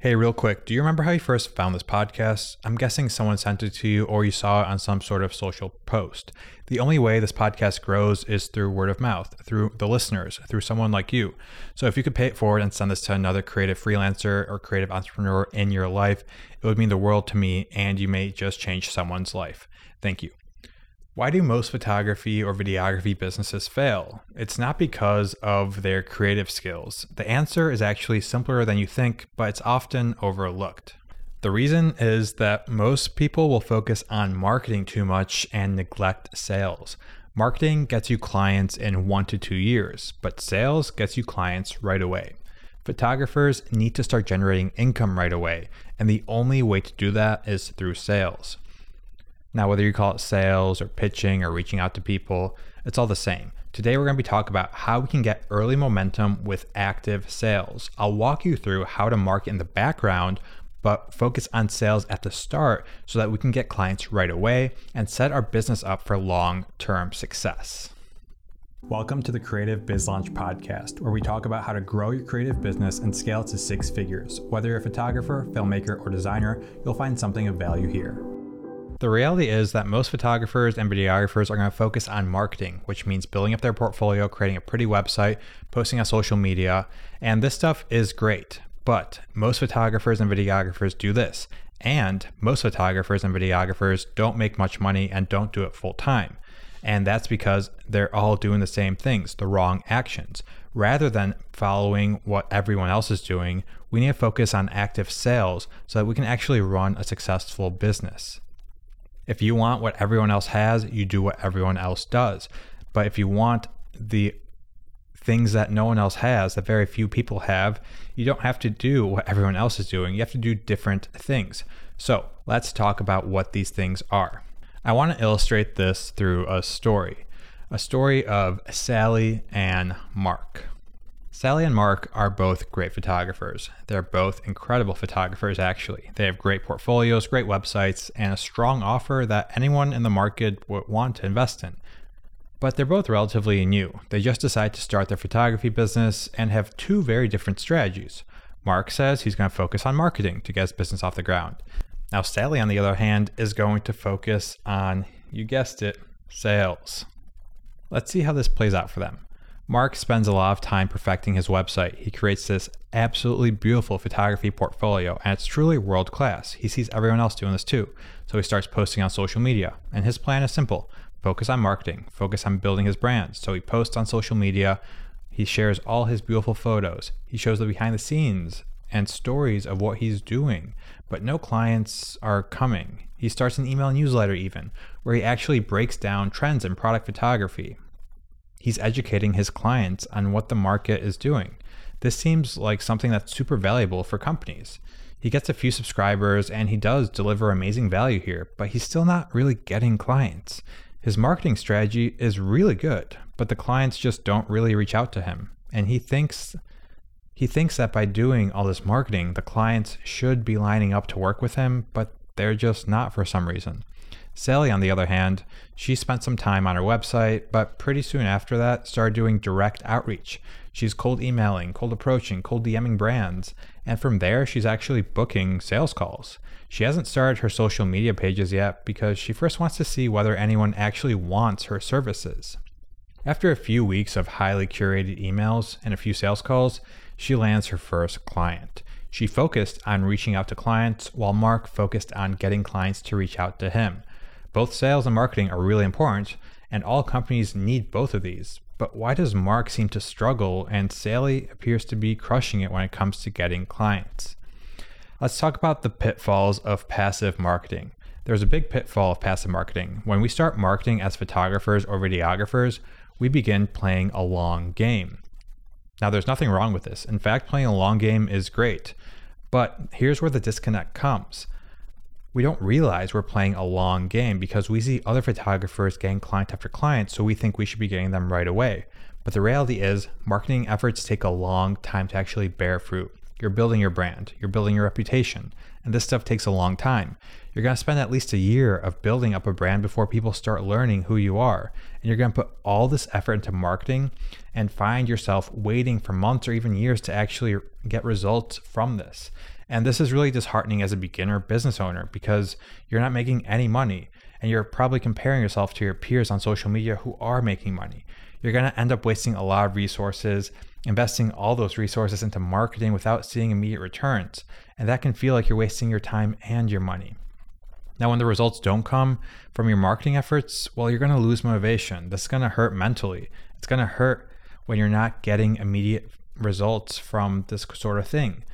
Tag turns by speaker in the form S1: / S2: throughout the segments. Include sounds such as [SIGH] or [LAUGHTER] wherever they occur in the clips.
S1: Hey, real quick, do you remember how you first found this podcast? I'm guessing someone sent it to you or you saw it on some sort of social post. The only way this podcast grows is through word of mouth, through the listeners, through someone like you. So if you could pay it forward and send this to another creative freelancer or creative entrepreneur in your life, it would mean the world to me and you may just change someone's life. Thank you. Why do most photography or videography businesses fail? It's not because of their creative skills. The answer is actually simpler than you think, but it's often overlooked. The reason is that most people will focus on marketing too much and neglect sales. Marketing gets you clients in one to two years, but sales gets you clients right away. Photographers need to start generating income right away, and the only way to do that is through sales. Now, whether you call it sales or pitching or reaching out to people, it's all the same. Today, we're going to be talking about how we can get early momentum with active sales. I'll walk you through how to market in the background, but focus on sales at the start so that we can get clients right away and set our business up for long term success. Welcome to the Creative Biz Launch Podcast, where we talk about how to grow your creative business and scale it to six figures. Whether you're a photographer, filmmaker, or designer, you'll find something of value here. The reality is that most photographers and videographers are going to focus on marketing, which means building up their portfolio, creating a pretty website, posting on social media, and this stuff is great. But most photographers and videographers do this, and most photographers and videographers don't make much money and don't do it full time. And that's because they're all doing the same things, the wrong actions. Rather than following what everyone else is doing, we need to focus on active sales so that we can actually run a successful business. If you want what everyone else has, you do what everyone else does. But if you want the things that no one else has, that very few people have, you don't have to do what everyone else is doing. You have to do different things. So let's talk about what these things are. I want to illustrate this through a story a story of Sally and Mark. Sally and Mark are both great photographers. They're both incredible photographers, actually. They have great portfolios, great websites, and a strong offer that anyone in the market would want to invest in. But they're both relatively new. They just decided to start their photography business and have two very different strategies. Mark says he's going to focus on marketing to get his business off the ground. Now, Sally, on the other hand, is going to focus on, you guessed it, sales. Let's see how this plays out for them. Mark spends a lot of time perfecting his website. He creates this absolutely beautiful photography portfolio, and it's truly world class. He sees everyone else doing this too, so he starts posting on social media. And his plan is simple focus on marketing, focus on building his brand. So he posts on social media, he shares all his beautiful photos, he shows the behind the scenes and stories of what he's doing, but no clients are coming. He starts an email newsletter, even, where he actually breaks down trends in product photography he's educating his clients on what the market is doing. This seems like something that's super valuable for companies. He gets a few subscribers and he does deliver amazing value here, but he's still not really getting clients. His marketing strategy is really good, but the clients just don't really reach out to him. And he thinks he thinks that by doing all this marketing, the clients should be lining up to work with him, but they're just not for some reason. Sally, on the other hand, she spent some time on her website, but pretty soon after that started doing direct outreach. She's cold emailing, cold approaching, cold DMing brands, and from there she's actually booking sales calls. She hasn't started her social media pages yet because she first wants to see whether anyone actually wants her services. After a few weeks of highly curated emails and a few sales calls, she lands her first client. She focused on reaching out to clients while Mark focused on getting clients to reach out to him. Both sales and marketing are really important, and all companies need both of these. But why does Mark seem to struggle and Sally appears to be crushing it when it comes to getting clients? Let's talk about the pitfalls of passive marketing. There's a big pitfall of passive marketing. When we start marketing as photographers or videographers, we begin playing a long game. Now, there's nothing wrong with this. In fact, playing a long game is great. But here's where the disconnect comes we don't realize we're playing a long game because we see other photographers getting client after client, so we think we should be getting them right away. But the reality is, marketing efforts take a long time to actually bear fruit. You're building your brand, you're building your reputation, and this stuff takes a long time. You're going to spend at least a year of building up a brand before people start learning who you are. And you're going to put all this effort into marketing and find yourself waiting for months or even years to actually get results from this. And this is really disheartening as a beginner business owner because you're not making any money and you're probably comparing yourself to your peers on social media who are making money. You're going to end up wasting a lot of resources, investing all those resources into marketing without seeing immediate returns. And that can feel like you're wasting your time and your money. Now, when the results don't come from your marketing efforts, well, you're going to lose motivation. This is going to hurt mentally. It's going to hurt when you're not getting immediate results from this sort of thing.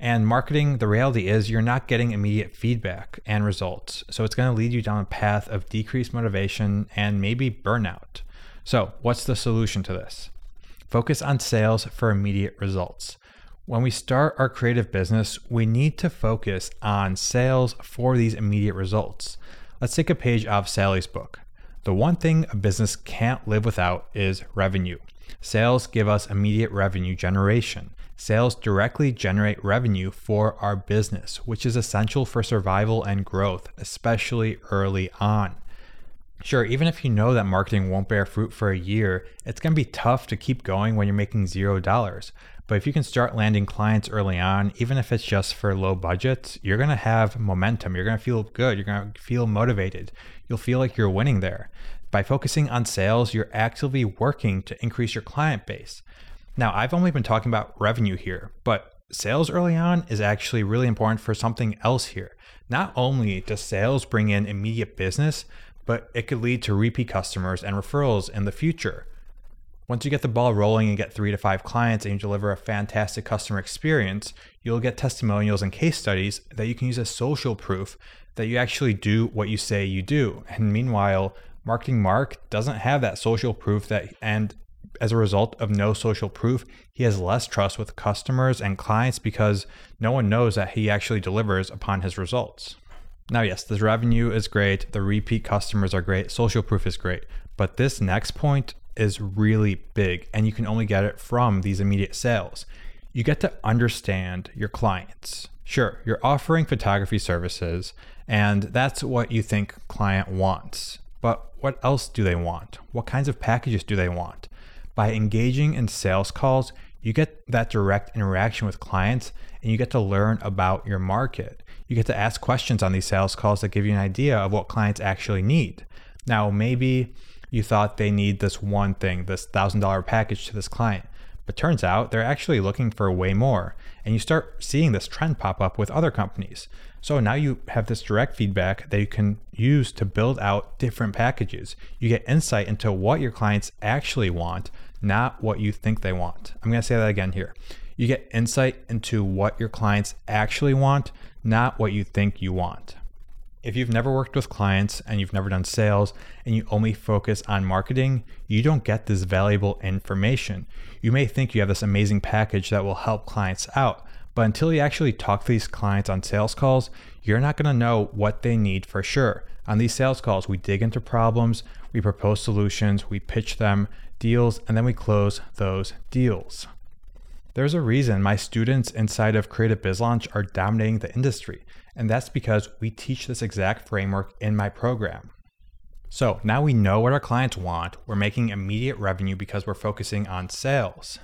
S1: And marketing, the reality is you're not getting immediate feedback and results. So it's going to lead you down a path of decreased motivation and maybe burnout. So, what's the solution to this? Focus on sales for immediate results. When we start our creative business, we need to focus on sales for these immediate results. Let's take a page out of Sally's book. The one thing a business can't live without is revenue. Sales give us immediate revenue generation. Sales directly generate revenue for our business, which is essential for survival and growth, especially early on. Sure, even if you know that marketing won't bear fruit for a year, it's going to be tough to keep going when you're making zero dollars. But if you can start landing clients early on, even if it's just for low budgets, you're going to have momentum. You're going to feel good. You're going to feel motivated. You'll feel like you're winning there. By focusing on sales, you're actively working to increase your client base. Now, I've only been talking about revenue here, but sales early on is actually really important for something else here. Not only does sales bring in immediate business, but it could lead to repeat customers and referrals in the future. Once you get the ball rolling and get three to five clients and you deliver a fantastic customer experience, you'll get testimonials and case studies that you can use as social proof that you actually do what you say you do. And meanwhile, Marketing Mark doesn't have that social proof that and as a result of no social proof, he has less trust with customers and clients because no one knows that he actually delivers upon his results. Now, yes, this revenue is great, the repeat customers are great, social proof is great, but this next point is really big and you can only get it from these immediate sales. You get to understand your clients. Sure, you're offering photography services and that's what you think client wants. But what else do they want? What kinds of packages do they want? By engaging in sales calls, you get that direct interaction with clients and you get to learn about your market. You get to ask questions on these sales calls that give you an idea of what clients actually need. Now, maybe you thought they need this one thing, this $1,000 package to this client. But turns out they're actually looking for way more. And you start seeing this trend pop up with other companies. So now you have this direct feedback that you can use to build out different packages. You get insight into what your clients actually want, not what you think they want. I'm going to say that again here. You get insight into what your clients actually want, not what you think you want. If you've never worked with clients and you've never done sales and you only focus on marketing, you don't get this valuable information. You may think you have this amazing package that will help clients out, but until you actually talk to these clients on sales calls, you're not going to know what they need for sure. On these sales calls, we dig into problems, we propose solutions, we pitch them deals, and then we close those deals. There's a reason my students inside of Creative Biz Launch are dominating the industry, and that's because we teach this exact framework in my program. So now we know what our clients want, we're making immediate revenue because we're focusing on sales.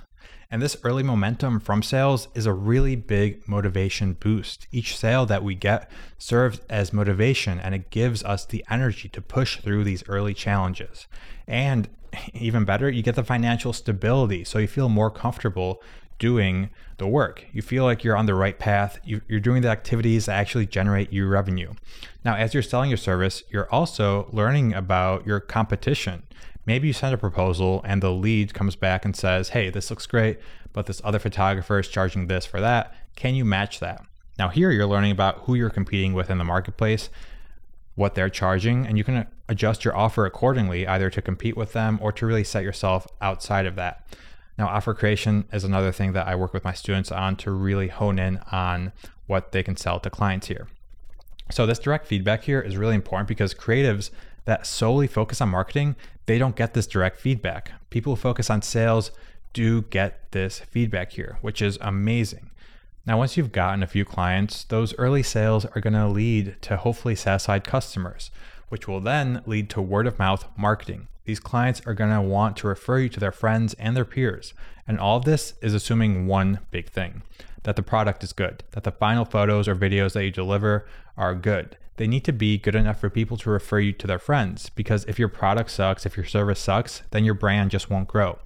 S1: And this early momentum from sales is a really big motivation boost. Each sale that we get serves as motivation and it gives us the energy to push through these early challenges. And [LAUGHS] even better, you get the financial stability. So you feel more comfortable doing the work. You feel like you're on the right path. You, are doing the activities that actually generate you revenue. Now, as you're selling your service, you're also learning about your competition. Maybe you send a proposal and the lead comes back and says, Hey, this looks great, but this other photographer is charging this for that. Can you match that? Now, here you're learning about who you're competing with in the marketplace, what they're charging, and you can adjust your offer accordingly, either to compete with them or to really set yourself outside of that. Now, offer creation is another thing that I work with my students on to really hone in on what they can sell to clients here. So, this direct feedback here is really important because creatives that solely focus on marketing, they don't get this direct feedback. People who focus on sales do get this feedback here, which is amazing. Now, once you've gotten a few clients, those early sales are going to lead to hopefully satisfied customers, which will then lead to word of mouth marketing. These clients are going to want to refer you to their friends and their peers. And all of this is assuming one big thing that the product is good, that the final photos or videos that you deliver are good. They need to be good enough for people to refer you to their friends because if your product sucks, if your service sucks, then your brand just won't grow.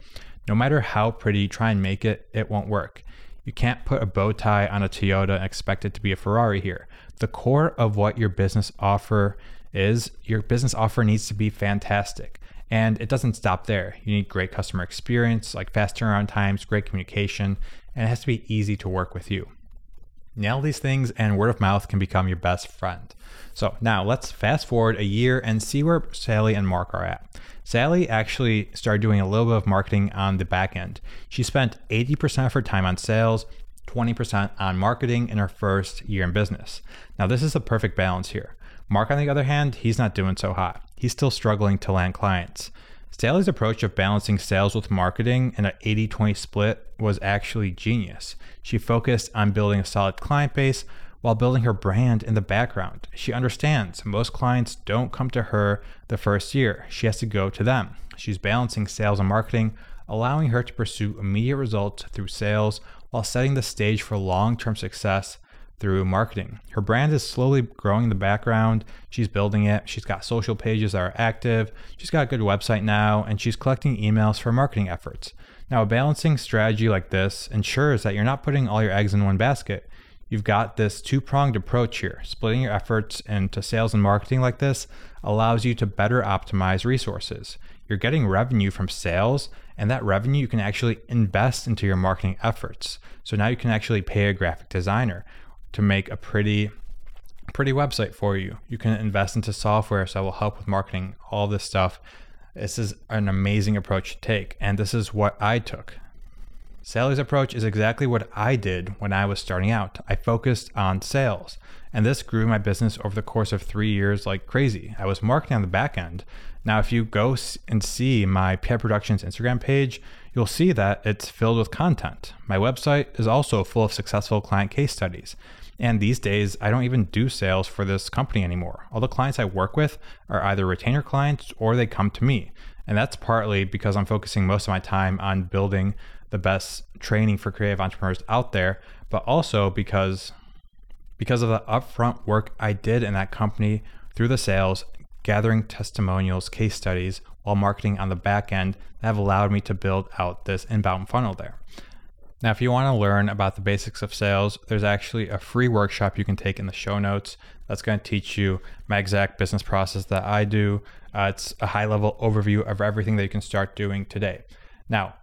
S1: No matter how pretty you try and make it, it won't work. You can't put a bow tie on a Toyota and expect it to be a Ferrari here. The core of what your business offer is your business offer needs to be fantastic. And it doesn't stop there. You need great customer experience, like fast turnaround times, great communication, and it has to be easy to work with you. Nail these things, and word of mouth can become your best friend. So now let's fast forward a year and see where Sally and Mark are at. Sally actually started doing a little bit of marketing on the back end. She spent 80% of her time on sales, 20% on marketing in her first year in business. Now, this is a perfect balance here. Mark, on the other hand, he's not doing so hot. He's still struggling to land clients. Sally's approach of balancing sales with marketing in an 80 20 split was actually genius. She focused on building a solid client base while building her brand in the background. She understands most clients don't come to her the first year, she has to go to them. She's balancing sales and marketing, allowing her to pursue immediate results through sales while setting the stage for long term success through marketing. Her brand is slowly growing in the background. She's building it. She's got social pages that are active. She's got a good website now, and she's collecting emails for marketing efforts. Now, a balancing strategy like this ensures that you're not putting all your eggs in one basket you've got this two pronged approach here. Splitting your efforts into sales and marketing like this allows you to better optimize resources. You're getting revenue from sales, and that revenue you can actually invest into your marketing efforts. So now you can actually pay a graphic designer to make a pretty pretty website for you. You can invest into software so that will help with marketing, all this stuff. This is an amazing approach to take, and this is what I took. Sally's approach is exactly what I did when I was starting out. I focused on sales, and this grew my business over the course of three years like crazy. I was marketing on the back end. Now, if you go and see my PI Productions Instagram page, you'll see that it's filled with content. My website is also full of successful client case studies. And these days, I don't even do sales for this company anymore. All the clients I work with are either retainer clients or they come to me. And that's partly because I'm focusing most of my time on building the best training for creative entrepreneurs out there, but also because because of the upfront work I did in that company through the sales, gathering testimonials, case studies, while marketing on the back end that have allowed me to build out this inbound funnel there. Now, if you want to learn about the basics of sales, there's actually a free workshop you can take in the show notes that's going to teach you my exact business process that I do. Uh, it's a high level overview of everything that you can start doing today. Now,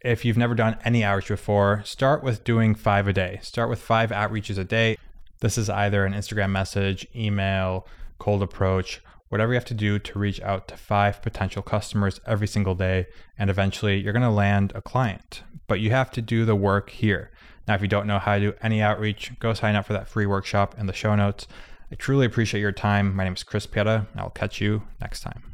S1: if you've never done any outreach before, start with doing five a day. Start with five outreaches a day. This is either an Instagram message, email, cold approach, whatever you have to do to reach out to five potential customers every single day. And eventually you're going to land a client. But you have to do the work here. Now, if you don't know how to do any outreach, go sign up for that free workshop in the show notes. I truly appreciate your time. My name is Chris Pieta. and I'll catch you next time.